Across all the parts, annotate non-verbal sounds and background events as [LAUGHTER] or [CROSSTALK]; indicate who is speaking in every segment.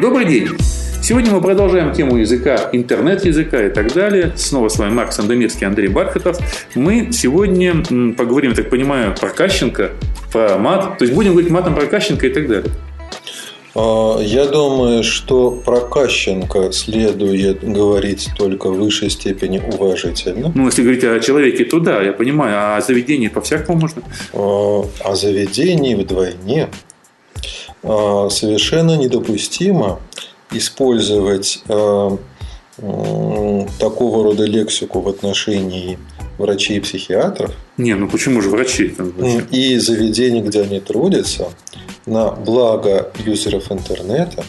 Speaker 1: Добрый день! Сегодня мы продолжаем тему языка, интернет-языка и так далее. Снова с вами Марк Сандомирский, Андрей Бархатов. Мы сегодня поговорим, я так понимаю, про Кащенко, про мат. То есть будем говорить матом про Кащенко и так далее.
Speaker 2: А, я думаю, что про Кащенко следует говорить только в высшей степени уважительно.
Speaker 1: Ну, если говорить о человеке, то да, я понимаю. А о заведении по-всякому можно?
Speaker 2: А, о заведении вдвойне. А, совершенно недопустимо использовать такого рода лексику в отношении врачей и психиатров.
Speaker 1: Не, ну почему же врачи?
Speaker 2: И заведений, где они трудятся, на благо юзеров интернета,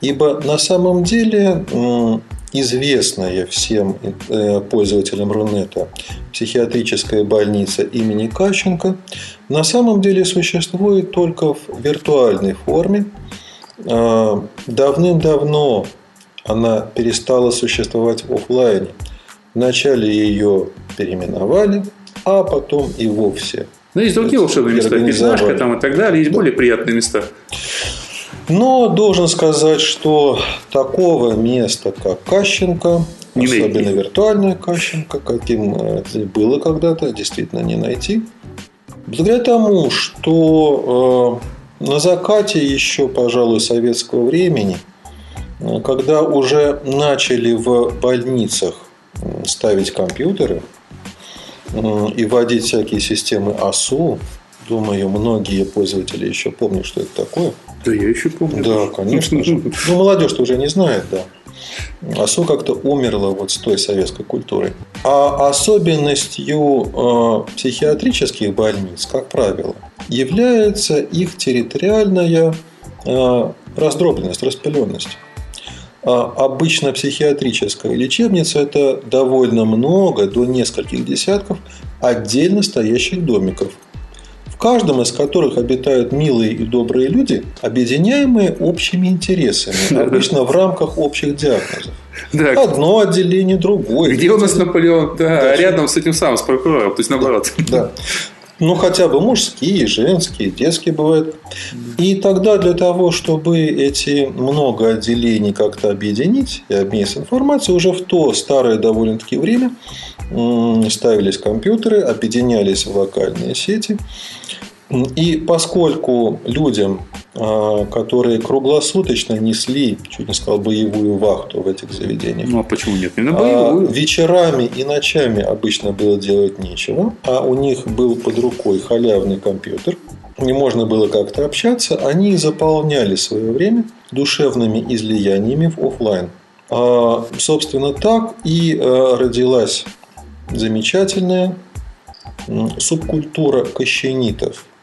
Speaker 2: ибо на самом деле известная всем э, пользователям Рунета психиатрическая больница имени Кащенко на самом деле существует только в виртуальной форме. А, давным-давно она перестала существовать в офлайне. Вначале ее переименовали, а потом и вовсе
Speaker 1: ну, есть другие волшебные места, Пятнашка там и так далее, есть да. более приятные места.
Speaker 2: Но должен сказать, что такого места, как Кащенко, не особенно найти. виртуальная Кащенко, каким э, было когда-то, действительно не найти. Благодаря тому, что э, на закате еще, пожалуй, советского времени, э, когда уже начали в больницах ставить компьютеры, и вводить всякие системы АСУ. Думаю, многие пользователи еще помнят, что это такое.
Speaker 1: Да, я еще помню.
Speaker 2: Да, конечно же. Ну, молодежь-то уже не знает, да. АСУ как-то умерла вот с той советской культурой. А особенностью э, психиатрических больниц, как правило, является их территориальная э, раздробленность, распыленность. А обычно психиатрическая лечебница – это довольно много, до нескольких десятков отдельно стоящих домиков, каждом из которых обитают милые и добрые люди, объединяемые общими интересами, [LAUGHS] обычно в рамках общих диагнозов. Да. Одно отделение, другое.
Speaker 1: Где у нас Наполеон? Да, да рядом с этим самым, с прокурором, то есть наоборот.
Speaker 2: Да. Ну, хотя бы мужские, женские, детские бывают. И тогда для того, чтобы эти много отделений как-то объединить и обменять информацией, уже в то старое довольно-таки время ставились компьютеры, объединялись в локальные сети. И поскольку людям, а, которые круглосуточно несли, чуть не сказал, боевую вахту в этих заведениях.
Speaker 1: Ну, а почему нет? Именно боевую.
Speaker 2: А, вечерами и ночами обычно было делать нечего, а у них был под рукой халявный компьютер, не можно было как-то общаться, они заполняли свое время душевными излияниями в офлайн. А, собственно, так и родилась замечательная субкультура кощенитов –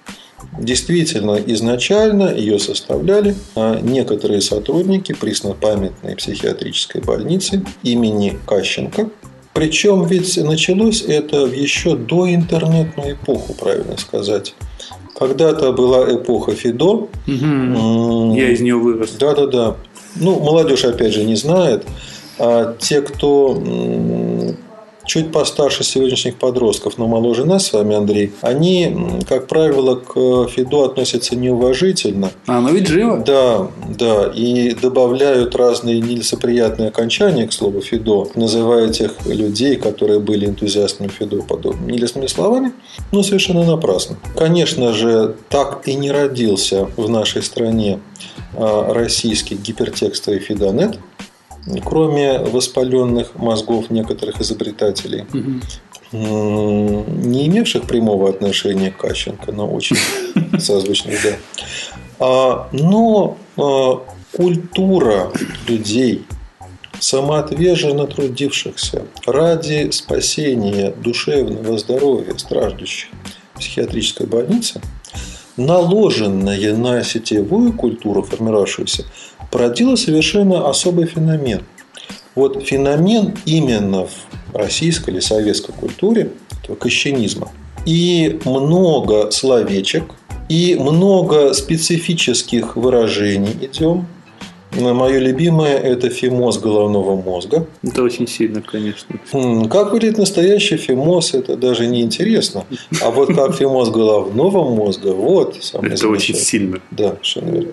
Speaker 2: Действительно, изначально ее составляли а, некоторые сотрудники преснопамятной психиатрической больницы имени Кащенко. Причем ведь началось это в еще до интернетную эпоху, правильно сказать. Когда-то была эпоха Фидо. Угу.
Speaker 1: Я из нее вырос.
Speaker 2: Да-да-да. Ну, молодежь, опять же, не знает. А те, кто чуть постарше сегодняшних подростков, но моложе нас с вами, Андрей, они, как правило, к Фиду относятся неуважительно.
Speaker 1: А, но ведь живо.
Speaker 2: Да, да. И добавляют разные нелицеприятные окончания к слову Фидо, называя тех людей, которые были энтузиастами Фидо подобными нелестными словами, но совершенно напрасно. Конечно же, так и не родился в нашей стране а, российский гипертекстовый Фидонет – кроме воспаленных мозгов некоторых изобретателей, не имевших прямого отношения к Кащенко, но очень [LAUGHS] созвучных, да. А, но а, культура людей, самоотверженно трудившихся ради спасения душевного здоровья страждущих психиатрической больнице, наложенная на сетевую культуру, формировавшуюся, породила совершенно особый феномен. Вот феномен именно в российской или советской культуре этого кощенизма. И много словечек, и много специфических выражений идем. Мое любимое – это фимоз головного мозга.
Speaker 1: Это очень сильно, конечно.
Speaker 2: Как говорит настоящий фимоз, это даже не интересно. А вот как фимоз головного мозга, вот
Speaker 1: самое Это очень сильно.
Speaker 2: Да, совершенно верно.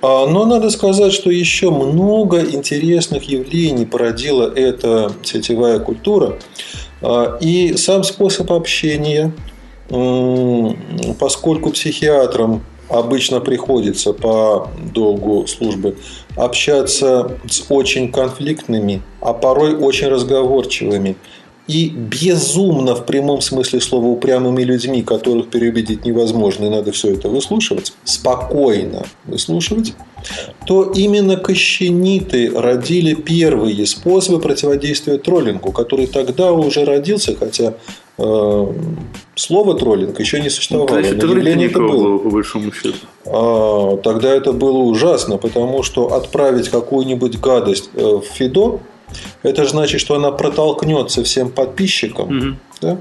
Speaker 2: А, но надо сказать, что еще много интересных явлений породила эта сетевая культура. А, и сам способ общения, поскольку психиатрам обычно приходится по долгу службы общаться с очень конфликтными, а порой очень разговорчивыми и безумно в прямом смысле слова упрямыми людьми, которых переубедить невозможно, и надо все это выслушивать, спокойно выслушивать, то именно кощениты родили первые способы противодействия троллингу, который тогда уже родился, хотя э, слово троллинг еще не существовало.
Speaker 1: Значит, явление это было. было, по большому счету.
Speaker 2: А, тогда это было ужасно, потому что отправить какую-нибудь гадость э, в Фидо это же значит, что она протолкнется всем подписчикам. Угу. Да?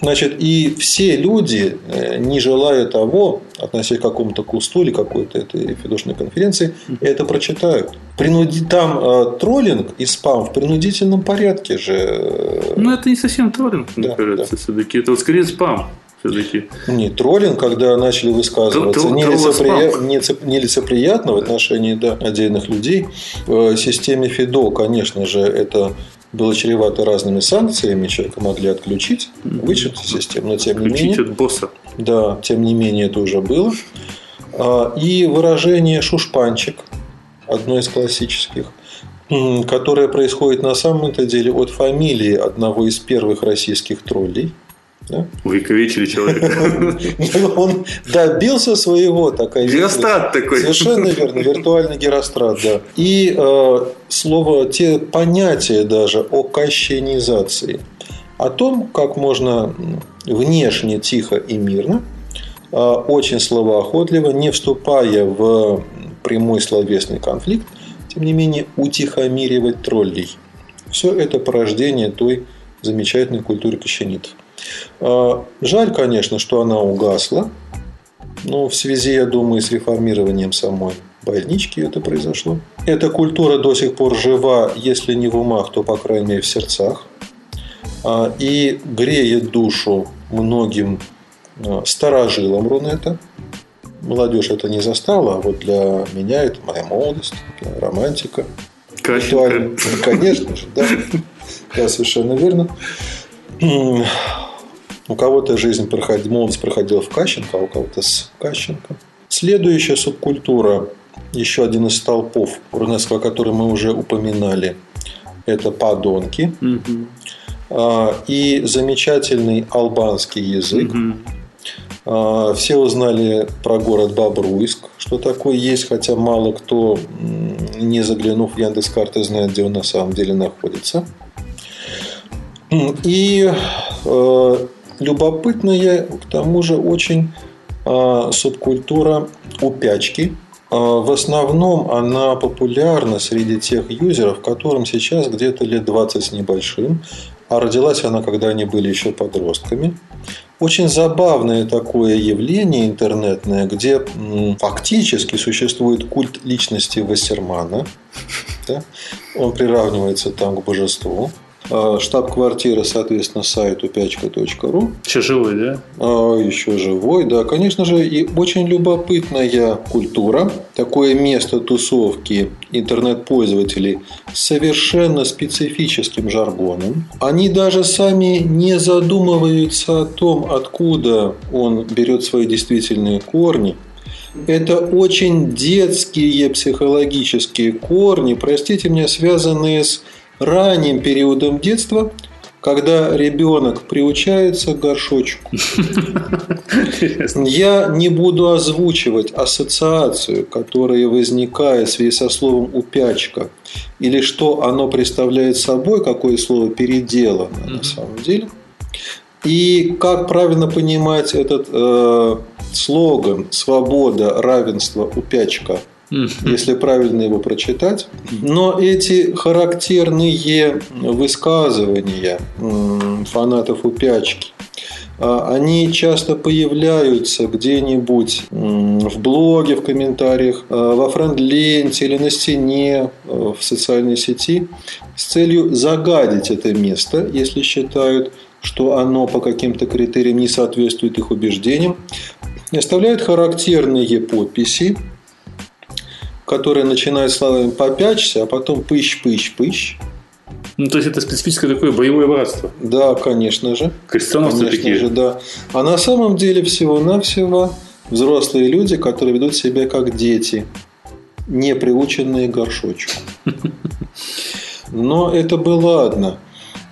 Speaker 2: Значит, и все люди, э, не желая того, относясь к какому-то кусту или какой-то этой фидошной конференции, это прочитают. Принуди... Там э, троллинг и спам в принудительном порядке же.
Speaker 1: Ну, это не совсем троллинг, мне да, кажется, да. все-таки. Это вот скорее спам все-таки.
Speaker 2: Не, троллинг, когда начали высказываться нелицеприятно в отношении да, отдельных людей. В системе ФИДО, конечно же, это было чревато разными санкциями, человека могли отключить, вычеркнуть систему, но тем не менее...
Speaker 1: от босса.
Speaker 2: Да, тем не менее это уже было. А, и выражение «шушпанчик», одно из классических, которое происходит на самом-то деле от фамилии одного из первых российских троллей –
Speaker 1: да? Увековечили человека. [LAUGHS]
Speaker 2: Он добился своего. Такая
Speaker 1: Герострат такой.
Speaker 2: Совершенно верно. Виртуальный герострат, да. И э, слово, те понятия даже о кощенизации. О том, как можно внешне тихо и мирно, э, очень словоохотливо, не вступая в прямой словесный конфликт, тем не менее утихомиривать троллей. Все это порождение той замечательной культуры кощенитов. А, жаль, конечно, что она угасла. Но в связи, я думаю, с реформированием самой больнички это произошло. Эта культура до сих пор жива, если не в умах, то, по крайней мере, в сердцах. А, и греет душу многим а, старожилам Рунета. Молодежь это не застала, а вот для меня это моя молодость, романтика.
Speaker 1: Кащенко.
Speaker 2: Конечно же, да. [LAUGHS] Да, совершенно верно. У кого-то жизнь проходила, молодость проходила в Кащенко, а у кого-то с Кащенко. Следующая субкультура, еще один из столпов Рунецкого, который мы уже упоминали, это подонки. Угу. И замечательный албанский язык. Угу. Все узнали про город Бобруйск, что такое есть, хотя мало кто, не заглянув в Яндекс.Карты, знает, где он на самом деле находится. И э, любопытная, к тому же очень э, субкультура упячки. Э, в основном она популярна среди тех юзеров, которым сейчас где-то лет 20 с небольшим, а родилась она, когда они были еще подростками. Очень забавное такое явление интернетное, где фактически существует культ личности Вассермана. [LAUGHS] Да? Он приравнивается там к божеству. А, штаб-квартира, соответственно, сайту пячка.ру.
Speaker 1: Еще живой, да?
Speaker 2: А, еще живой, да. Конечно же, и очень любопытная культура. Такое место тусовки интернет-пользователей с совершенно специфическим жаргоном. Они даже сами не задумываются о том, откуда он берет свои действительные корни. Это очень детские психологические корни, простите меня, связанные с ранним периодом детства, когда ребенок приучается к горшочку. Я не буду озвучивать ассоциацию, которая возникает в связи со словом «упячка», или что оно представляет собой, какое слово переделано на самом деле. И как правильно понимать этот э, слоган «свобода, равенство, упячка» – если правильно его прочитать. Но эти характерные высказывания фанатов упячки, а, они часто появляются где-нибудь в блоге, в комментариях, а, во френд-ленте или на стене в социальной сети с целью загадить это место, если считают, что оно по каким-то критериям не соответствует их убеждениям, оставляют характерные подписи, которые начинают словами «попячься», а потом «пыщ-пыщ-пыщ».
Speaker 1: Ну, то есть это специфическое такое боевое братство.
Speaker 2: Да, конечно же.
Speaker 1: Крестоносцы
Speaker 2: конечно
Speaker 1: такие.
Speaker 2: же, да. А на самом деле всего-навсего взрослые люди, которые ведут себя как дети, не приученные горшочку. [LAUGHS] Но это бы ладно.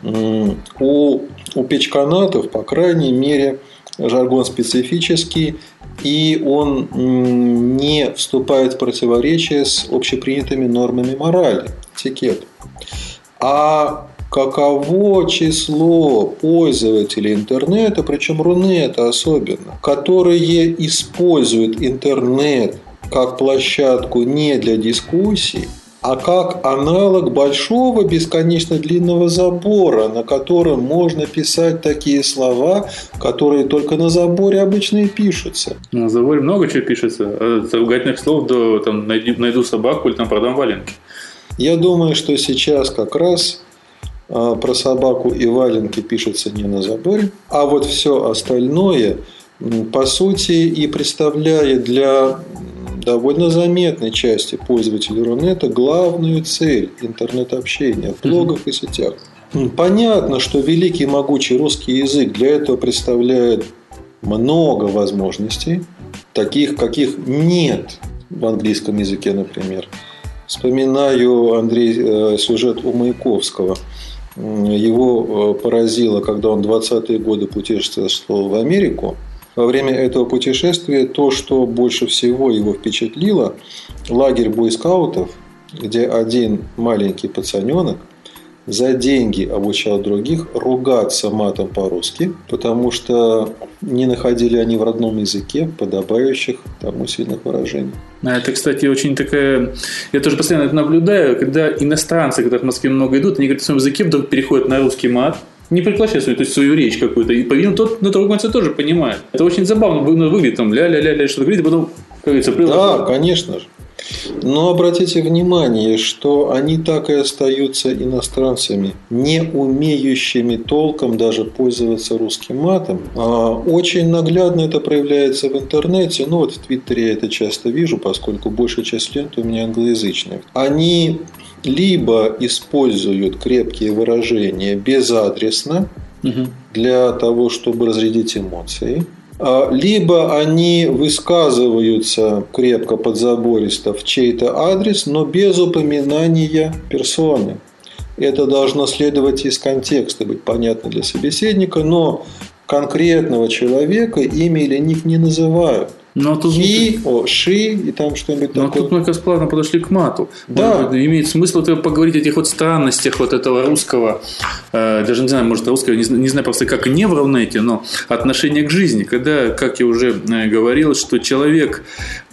Speaker 2: У, у печканатов, по крайней мере, жаргон специфический, и он не вступает в противоречие с общепринятыми нормами морали, этикет. А каково число пользователей интернета, причем Рунета особенно, которые используют интернет как площадку не для дискуссий, а как аналог большого бесконечно длинного забора, на котором можно писать такие слова, которые только на заборе обычно и пишутся.
Speaker 1: На заборе много чего пишется. От ругательных слов до там, найду, найду собаку или там продам валенки.
Speaker 2: Я думаю, что сейчас как раз а, про собаку и валенки пишется не на заборе, а вот все остальное, по сути, и представляет для довольно заметной части пользователей Рунета главную цель интернет-общения в блогах и сетях. Понятно, что великий могучий русский язык для этого представляет много возможностей, таких, каких нет в английском языке, например. Вспоминаю, Андрей, э, сюжет у Маяковского. Его э, поразило, когда он 20-е годы путешествовал в Америку – во время этого путешествия то, что больше всего его впечатлило, лагерь бойскаутов, где один маленький пацаненок за деньги обучал других ругаться матом по-русски, потому что не находили они в родном языке подобающих тому сильных выражений.
Speaker 1: А это, кстати, очень такая... Я тоже постоянно это наблюдаю, когда иностранцы, когда в Москве много идут, они говорят, в своем языке вдруг переходят на русский мат, не приглашает свою, то есть свою речь какую-то. И, по-видимому, тот на другом конце тоже понимает. Это очень забавно выглядит, там, ля-ля-ля-ля, что-то говорит, и потом, как говорится,
Speaker 2: приглашает. Да, конечно же. Но обратите внимание, что они так и остаются иностранцами, не умеющими толком даже пользоваться русским матом. А очень наглядно это проявляется в интернете. Ну вот в Твиттере я это часто вижу, поскольку большая часть лент у меня англоязычная. Они либо используют крепкие выражения безадресно угу. для того, чтобы разрядить эмоции, а, либо они высказываются крепко подзабористо в чей-то адрес, но без упоминания персоны. Это должно следовать из контекста, быть понятно для собеседника, но конкретного человека имя или ник не называют. Но тут Хи, о, ши и там что-нибудь
Speaker 1: Но такое. тут мы как плавно подошли к мату.
Speaker 2: Да.
Speaker 1: Имеет смысл поговорить о этих вот странностях вот этого русского, э, даже не знаю, может, русского, не, не знаю просто как не в Рунете, но отношение к жизни. Когда, как я уже э, говорил, что человек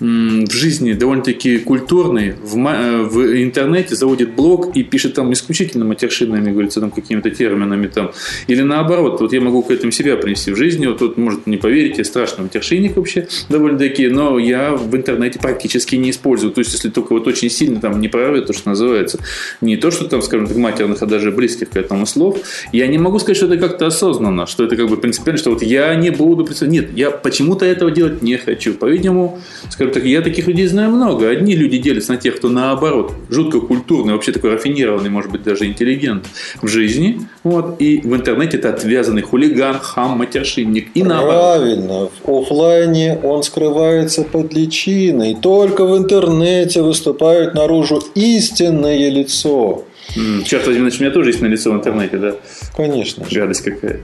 Speaker 1: м, в жизни довольно-таки культурный, в, э, в интернете заводит блог и пишет там исключительно матершинными, говорится, там какими-то терминами там. Или наоборот, вот я могу к этому себя принести в жизни, вот тут, может, не поверите, страшный матершинник вообще довольно довольно-таки, но я в интернете практически не использую. То есть, если только вот очень сильно там не прорвет, то, что называется, не то, что там, скажем так, матерных, а даже близких к этому слов, я не могу сказать, что это как-то осознанно, что это как бы принципиально, что вот я не буду. Нет, я почему-то этого делать не хочу. По-видимому, скажем так, я таких людей знаю много. Одни люди делятся на тех, кто наоборот, жутко культурный, вообще такой рафинированный, может быть, даже интеллигент в жизни. Вот, и в интернете это отвязанный хулиган, хам, матершинник. И
Speaker 2: наоборот. Правильно. В офлайне он скрывается скрывается под личиной. Только в интернете выступает наружу истинное лицо.
Speaker 1: М, черт возьми, значит, у меня тоже есть на лицо в интернете, да?
Speaker 2: Конечно.
Speaker 1: Гадость какая.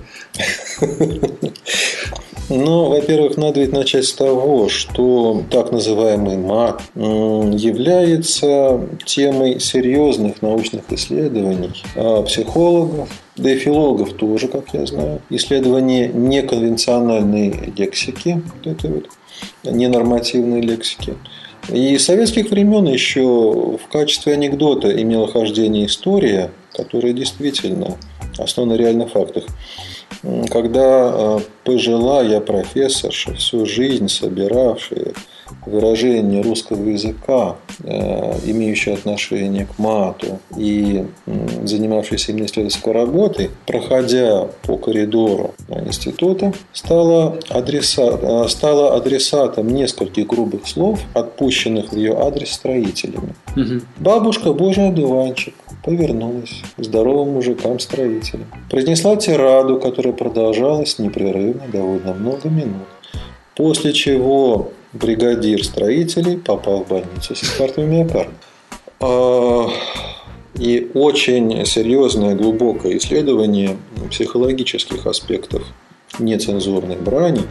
Speaker 1: [LAUGHS]
Speaker 2: Ну, во-первых, надо ведь начать с того, что так называемый мат является темой серьезных научных исследований а психологов, да и филологов тоже, как я знаю. Исследование неконвенциональной лексики, вот этой вот ненормативной лексики. И советских времен еще в качестве анекдота имела хождение история, которая действительно основана на реальных фактах. Когда э, пожилая профессорша, всю жизнь собиравшая выражения русского языка, э, имеющие отношение к мату и занимавшиеся именно исследовательской работой, проходя по коридору института, стала, адреса, э, стала адресатом нескольких грубых слов, отпущенных в ее адрес строителями. Угу. Бабушка Божий одуванчик повернулась к здоровым мужикам-строителям. Произнесла тираду, которая продолжалась непрерывно довольно много минут. После чего бригадир строителей попал в больницу с инфарктом миокарда. И очень серьезное, глубокое исследование психологических аспектов нецензурной брани,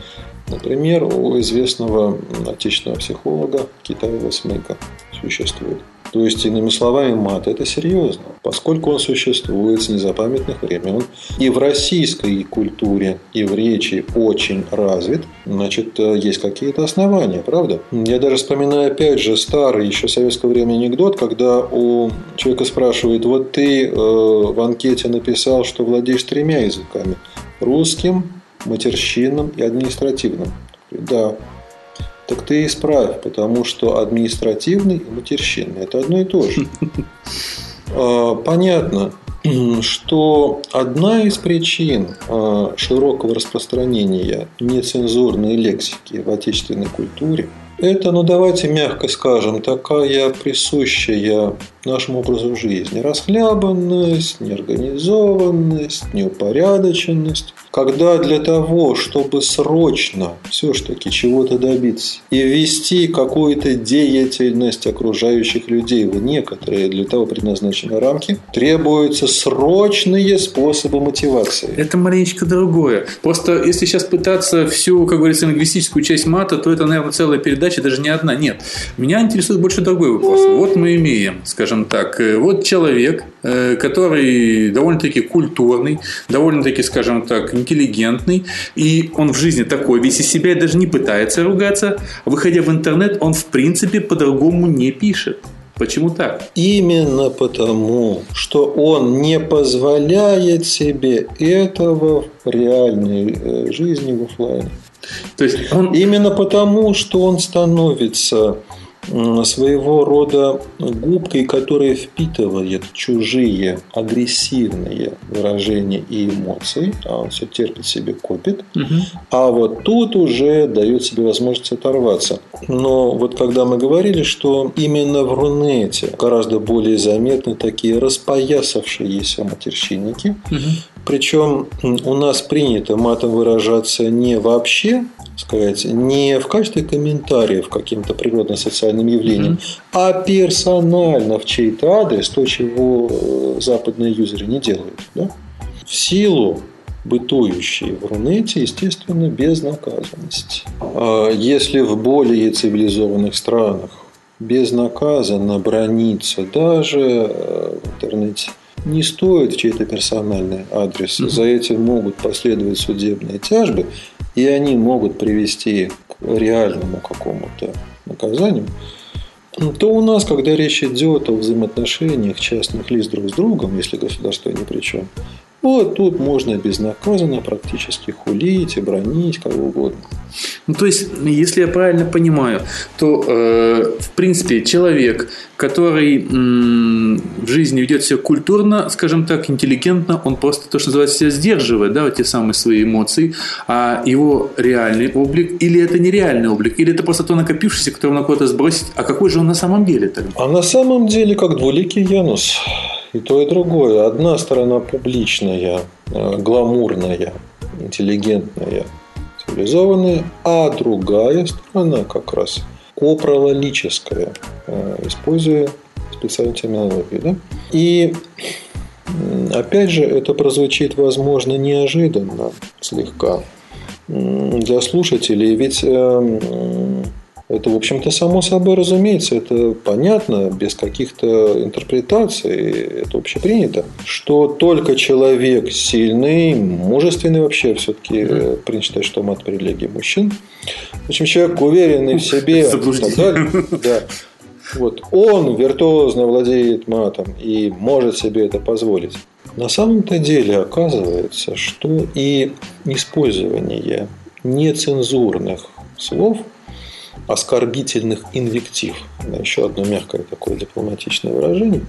Speaker 2: например, у известного отечественного психолога Китаева Смыка существует. То есть, иными словами, мат – это серьезно, поскольку он существует с незапамятных времен и в российской культуре, и в речи очень развит, значит, э, есть какие-то основания, правда? Я даже вспоминаю, опять же, старый еще советского времени анекдот, когда у человека спрашивают, вот ты э, в анкете написал, что владеешь тремя языками – русским, матерщинным и административным. Да, так ты исправь, потому что административный и матерщинный – это одно и то же. [LAUGHS] А, понятно, [CLEARS THROAT] что одна из причин а, широкого распространения нецензурной лексики в отечественной культуре – это, ну давайте мягко скажем, такая присущая нашему образу жизни. Расхлябанность, неорганизованность, неупорядоченность. Когда для того, чтобы срочно все-таки чего-то добиться и ввести какую-то деятельность окружающих людей в некоторые для того предназначенные рамки, требуются срочные способы мотивации.
Speaker 1: Это маленечко другое. Просто если сейчас пытаться всю, как говорится, лингвистическую часть мата, то это, наверное, целая передача, даже не одна. Нет. Меня интересует больше другой вопрос. Вот мы имеем, скажем, скажем так, э, вот человек, э, который довольно-таки культурный, довольно-таки, скажем так, интеллигентный, и он в жизни такой, весь из себя и даже не пытается ругаться, выходя в интернет, он в принципе по-другому не пишет. Почему так?
Speaker 2: Именно потому, что он не позволяет себе этого в реальной э, жизни в офлайне. То есть он... Именно потому, что он становится своего рода губкой, которая впитывает чужие агрессивные выражения и эмоции, а он все терпит себе, копит, угу. а вот тут уже дает себе возможность оторваться. Но вот когда мы говорили, что именно в Рунете гораздо более заметны такие распоясавшиеся матерщинники, угу. Причем у нас принято матом выражаться не вообще, сказать, не в качестве комментариев к каким-то природно-социальным явлениям, mm-hmm. а персонально в чей-то адрес, то, чего э, западные юзеры не делают. Да? В силу бытующей в Рунете, естественно, безнаказанности. А если в более цивилизованных странах безнаказанно брониться даже э, в интернете не стоит чей-то персональный адрес. За этим могут последовать судебные тяжбы, и они могут привести к реальному какому-то наказанию, то у нас, когда речь идет о взаимоотношениях частных лиц друг с другом, если государство ни при чем, вот тут можно безнаказанно практически хулить и бронить кого угодно.
Speaker 1: Ну, то есть, если я правильно понимаю, то, э, в принципе, человек, который м, в жизни ведет себя культурно, скажем так, интеллигентно, он просто, то, что называется, себя сдерживает, да, вот те самые свои эмоции, а его реальный облик, или это нереальный облик, или это просто то накопившееся, которое на кого-то сбросить, а какой же он на самом деле тогда?
Speaker 2: А на самом деле, как двуликий Янус и то, и другое. Одна сторона публичная, э, гламурная, интеллигентная, цивилизованная, а другая сторона как раз копрололическая, э, используя специальную терминологию. Да? И опять же, это прозвучит, возможно, неожиданно слегка для слушателей, ведь эм, это, в общем-то, само собой разумеется, это понятно, без каких-то интерпретаций, это общепринято, что только человек сильный, мужественный вообще, все-таки mm-hmm. принято считать, что мат привилегия мужчин. В общем, человек уверенный в себе, и так далее, да, вот, он виртуозно владеет матом и может себе это позволить. На самом-то деле оказывается, что и использование нецензурных слов – оскорбительных инвектив. Еще одно мягкое такое дипломатичное выражение.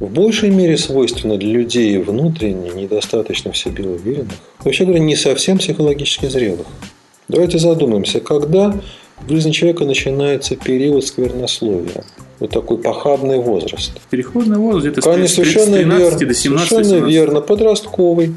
Speaker 2: В большей мере свойственно для людей внутренне недостаточно в себе уверенных, вообще говоря, не совсем психологически зрелых. Давайте задумаемся, когда в жизни человека начинается период сквернословия, вот такой похабный возраст.
Speaker 1: Переходный возраст где-то
Speaker 2: с 13 верно, до 17 Совершенно верно, подростковый.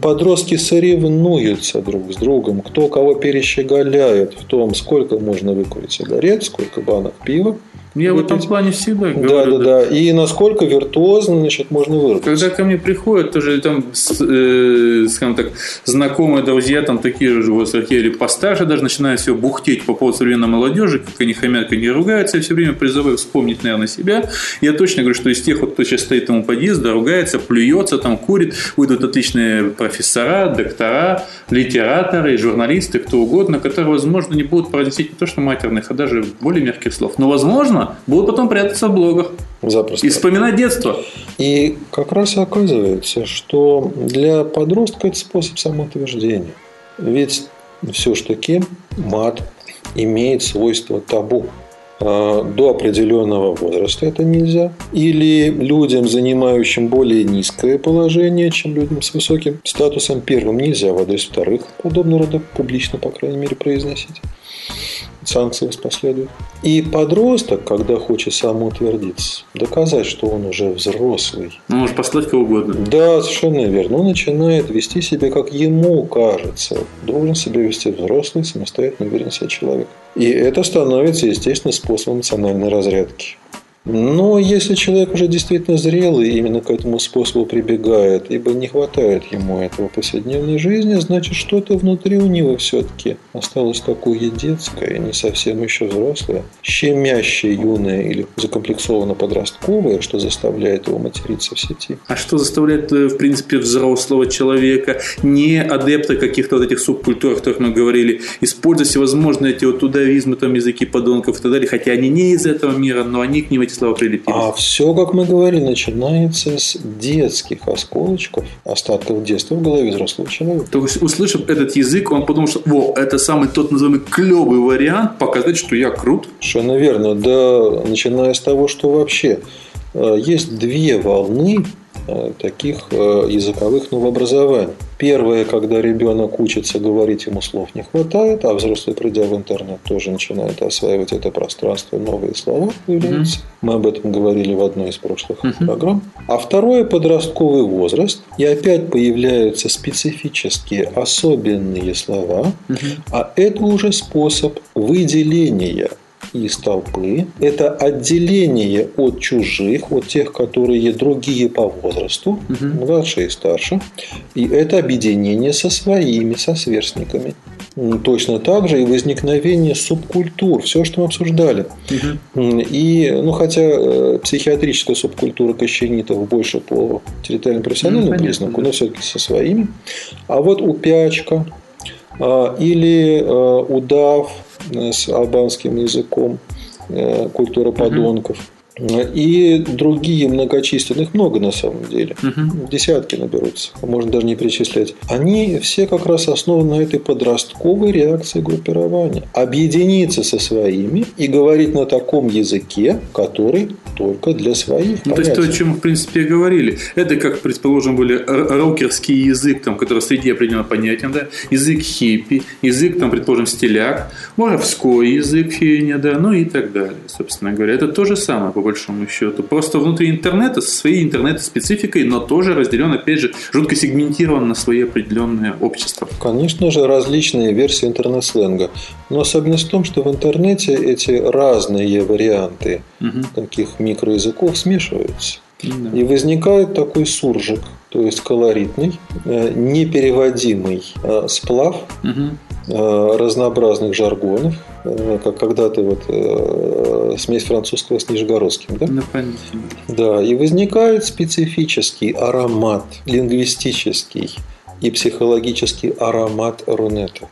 Speaker 2: Подростки соревнуются друг с другом, кто кого перещеголяет в том, сколько можно выкурить сигарет, сколько банок пива.
Speaker 1: Я в этом плане всегда
Speaker 2: говорю. Да, да, да. И насколько виртуозно значит, можно вырваться.
Speaker 1: Когда ко мне приходят тоже там, э, скажем так, знакомые друзья, там такие же высокие или постарше, даже начинают все бухтеть по поводу современной молодежи, как они хамят, как они ругаются, я все время призываю вспомнить, наверное, себя. Я точно говорю, что из тех, вот, кто сейчас стоит тому подъезда, ругается, плюется, там курит, выйдут отличные профессора, доктора, литераторы, журналисты, кто угодно, которые, возможно, не будут произносить не то, что матерных, а даже более мягких слов. Но, возможно, будут потом прятаться в блогах.
Speaker 2: Запросто.
Speaker 1: И вспоминать детство.
Speaker 2: И как раз оказывается, что для подростка это способ самоутверждения. Ведь все-таки мат имеет свойство табу. А, до определенного возраста это нельзя. Или людям, занимающим более низкое положение, чем людям с высоким статусом, первым нельзя в адрес вторых подобного рода публично, по крайней мере, произносить санкции воспоследуют. И подросток, когда хочет самоутвердиться, доказать, что он уже взрослый.
Speaker 1: Ну, может послать кого угодно.
Speaker 2: Да, совершенно верно. Он начинает вести себя, как ему кажется. Должен себя вести взрослый, самостоятельно уверенный себя человек. И это становится, естественно, способом эмоциональной разрядки. Но если человек уже действительно зрелый, именно к этому способу прибегает, ибо не хватает ему этого повседневной жизни, значит, что-то внутри у него все-таки осталось такое детское, не совсем еще взрослое, щемящее, юное или закомплексованно подростковое, что заставляет его материться в сети.
Speaker 1: А что заставляет, э, в принципе, взрослого человека, не адепта каких-то вот этих субкультур, о которых мы говорили, использовать всевозможные эти вот удавизмы, там, языки подонков и так далее, хотя они не из этого мира, но они к ним эти слова прилепились.
Speaker 2: А все, как мы говорили, начинается с детских осколочков, остатков детства в голове взрослого человека.
Speaker 1: То есть, услышав этот язык, он подумал, что во, это самый тот называемый клевый вариант показать, что я крут.
Speaker 2: Совершенно верно. Да, начиная с того, что вообще э, есть две волны Э, таких э, языковых новообразований. Первое, когда ребенок учится говорить, ему слов не хватает, а взрослый, придя в интернет, тоже начинает осваивать это пространство, новые слова появляются. Mm-hmm. Мы об этом говорили в одной из прошлых mm-hmm. программ. А второе – подростковый возраст. И опять появляются специфические, особенные слова. Mm-hmm. А это уже способ выделения из толпы. Это отделение от чужих, от тех, которые другие по возрасту, угу. младше и старше. И это объединение со своими, со сверстниками. Точно так же и возникновение субкультур, все, что мы обсуждали. Угу. И, ну, хотя э, психиатрическая субкультура кощенитов больше по территориально-профессиональному ну, признаку, но все-таки со своими. А вот упячка а, или э, удав, с албанским языком, э, культура подонков. И другие многочисленных, много на самом деле, угу. десятки наберутся, можно даже не перечислять. Они все как раз основаны на этой подростковой реакции группирования. Объединиться со своими и говорить на таком языке, который только для своих.
Speaker 1: Ну, то есть то, о чем в принципе, говорили. Это как, предположим, были рокерский язык, там, который среди определенного понятия, да, язык хиппи, язык, там, предположим, стиляк, воровской язык феня, да, ну и так далее, собственно говоря. Это то же самое, по большому счету. Просто внутри интернета со своей интернет-спецификой, но тоже разделен, опять же, жутко сегментирован на свои определенные общества.
Speaker 2: Конечно же, различные версии интернет-сленга. Но особенность в том, что в интернете эти разные варианты угу. таких микроязыков смешиваются. Да. И возникает такой суржик, то есть колоритный, э, непереводимый э, сплав угу. разнообразных жаргонов, как когда-то вот смесь французского с нижегородским, да? Ну, Да, и возникает специфический аромат лингвистический и психологический аромат Рунета.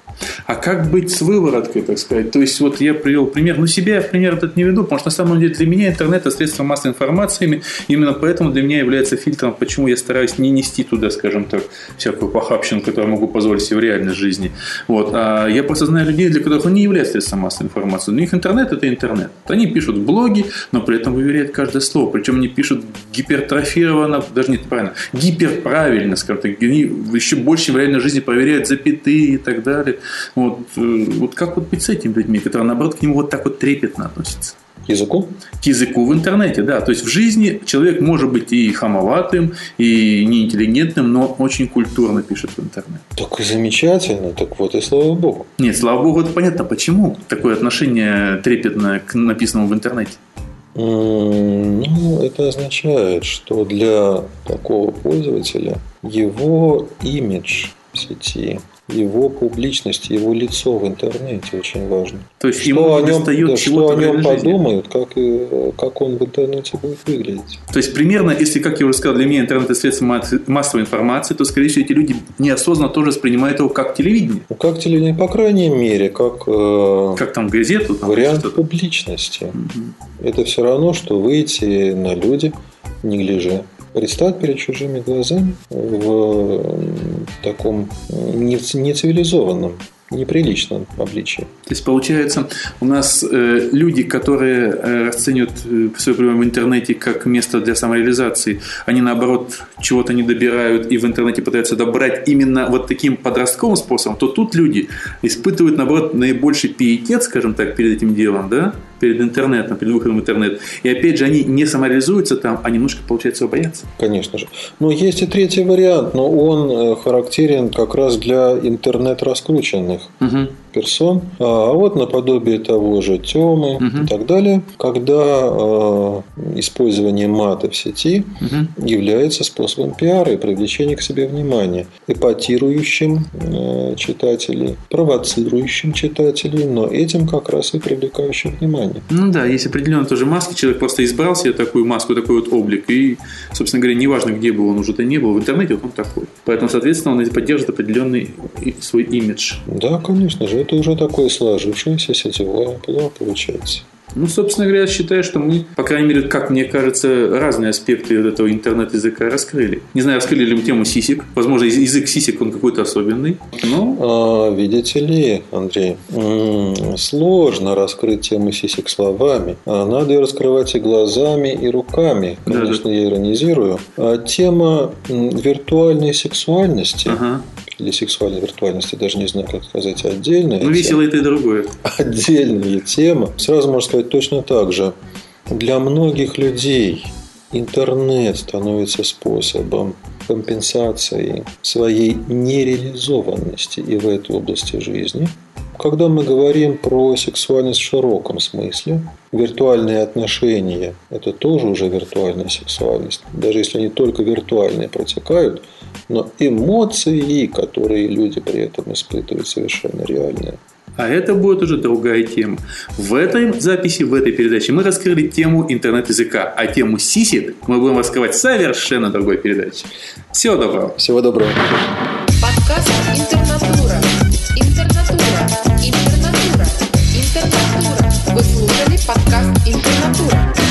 Speaker 1: А как быть с вывороткой, так сказать? То есть, вот я привел пример. Ну, себя я пример этот не веду, потому что на самом деле для меня интернет – это средство массовой информации. Именно поэтому для меня является фильтром, почему я стараюсь не нести туда, скажем так, всякую похабщину, которую могу позволить себе в реальной жизни. Вот. А я просто знаю людей, для которых он не является средством массовой информации. Для них интернет – это интернет. Они пишут блоги, но при этом выверяют каждое слово. Причем они пишут гипертрофированно, даже не правильно, гиперправильно, скажем так. Они еще больше в реальной жизни проверяют запятые и так далее. Вот, э, вот как вот быть с этими людьми, которые, наоборот, к нему вот так вот трепетно относятся?
Speaker 2: К языку?
Speaker 1: К языку в интернете, да. То есть в жизни человек может быть и хамоватым, и неинтеллигентным, но очень культурно пишет в интернете.
Speaker 2: Так и замечательно, так вот и слава богу.
Speaker 1: Нет, слава богу, это понятно, почему такое отношение трепетное к написанному в интернете.
Speaker 2: Ну, это означает, что для такого пользователя его имидж сети его публичность, его лицо в интернете очень важно.
Speaker 1: То есть что ему о нем,
Speaker 2: да, что о нем подумают, как, как он в интернете будет выглядеть.
Speaker 1: То есть примерно, если, как я уже сказал, для меня интернет это средство массовой информации, то, скорее всего, эти люди неосознанно тоже воспринимают его как телевидение.
Speaker 2: Ну, как телевидение, по крайней мере, как,
Speaker 1: э, как там газету. Там
Speaker 2: вариант публичности. Угу. Это все равно, что выйти на люди, не гляже предстать перед чужими глазами в таком нецивилизованном неприличном обличии.
Speaker 1: То есть, получается, у нас э, люди, которые э, расценивают э, свое время в интернете как место для самореализации, они, наоборот, чего-то не добирают и в интернете пытаются добрать именно вот таким подростковым способом, то тут люди испытывают, наоборот, наибольший пиетет, скажем так, перед этим делом, да, перед интернетом, перед выходом в интернет. И опять же, они не самореализуются там, а немножко, получается, боятся.
Speaker 2: Конечно же. Но есть и третий вариант, но он э, характерен как раз для интернет-раскрученных угу. Персон. А вот наподобие того же Темы угу. и так далее, когда э, использование мата в сети угу. является способом пиара и привлечения к себе внимания, эпатирующим э, читателей, провоцирующим читателей, но этим как раз и привлекающим внимание.
Speaker 1: Ну да, есть определенно тоже маски. Человек просто избрал себе такую маску, такой вот облик. И, собственно говоря, неважно, где был он уже-то не был, в интернете вот он такой. Поэтому, соответственно, он поддерживает определенный свой имидж.
Speaker 2: Да, конечно же. Это уже такое сложившееся сетевое получается.
Speaker 1: Ну, собственно говоря, я считаю, что мы, по крайней мере, как мне кажется, разные аспекты этого интернет-языка раскрыли. Не знаю, раскрыли ли мы тему сисек. Возможно, язык сисек, он какой-то особенный. Но...
Speaker 2: А, видите ли, Андрей, сложно раскрыть тему сисек словами. А надо ее раскрывать и глазами, и руками. Конечно, да, да. я иронизирую. А тема виртуальной сексуальности ага или сексуальной виртуальности, даже не знаю, как сказать, отдельная.
Speaker 1: Ну, весело это и другое.
Speaker 2: Отдельная тема. Сразу можно сказать точно так же. Для многих людей интернет становится способом компенсации своей нереализованности и в этой области жизни. Когда мы говорим про сексуальность в широком смысле, виртуальные отношения – это тоже уже виртуальная сексуальность. Даже если они только виртуальные протекают, но эмоции, которые люди при этом испытывают, совершенно реальные.
Speaker 1: А это будет уже другая тема. В этой записи, в этой передаче мы раскрыли тему интернет-языка, а тему сисек мы будем раскрывать совершенно другой передаче. Всего доброго.
Speaker 2: Всего доброго. Подкаст «Интернатура». podcast Internatura.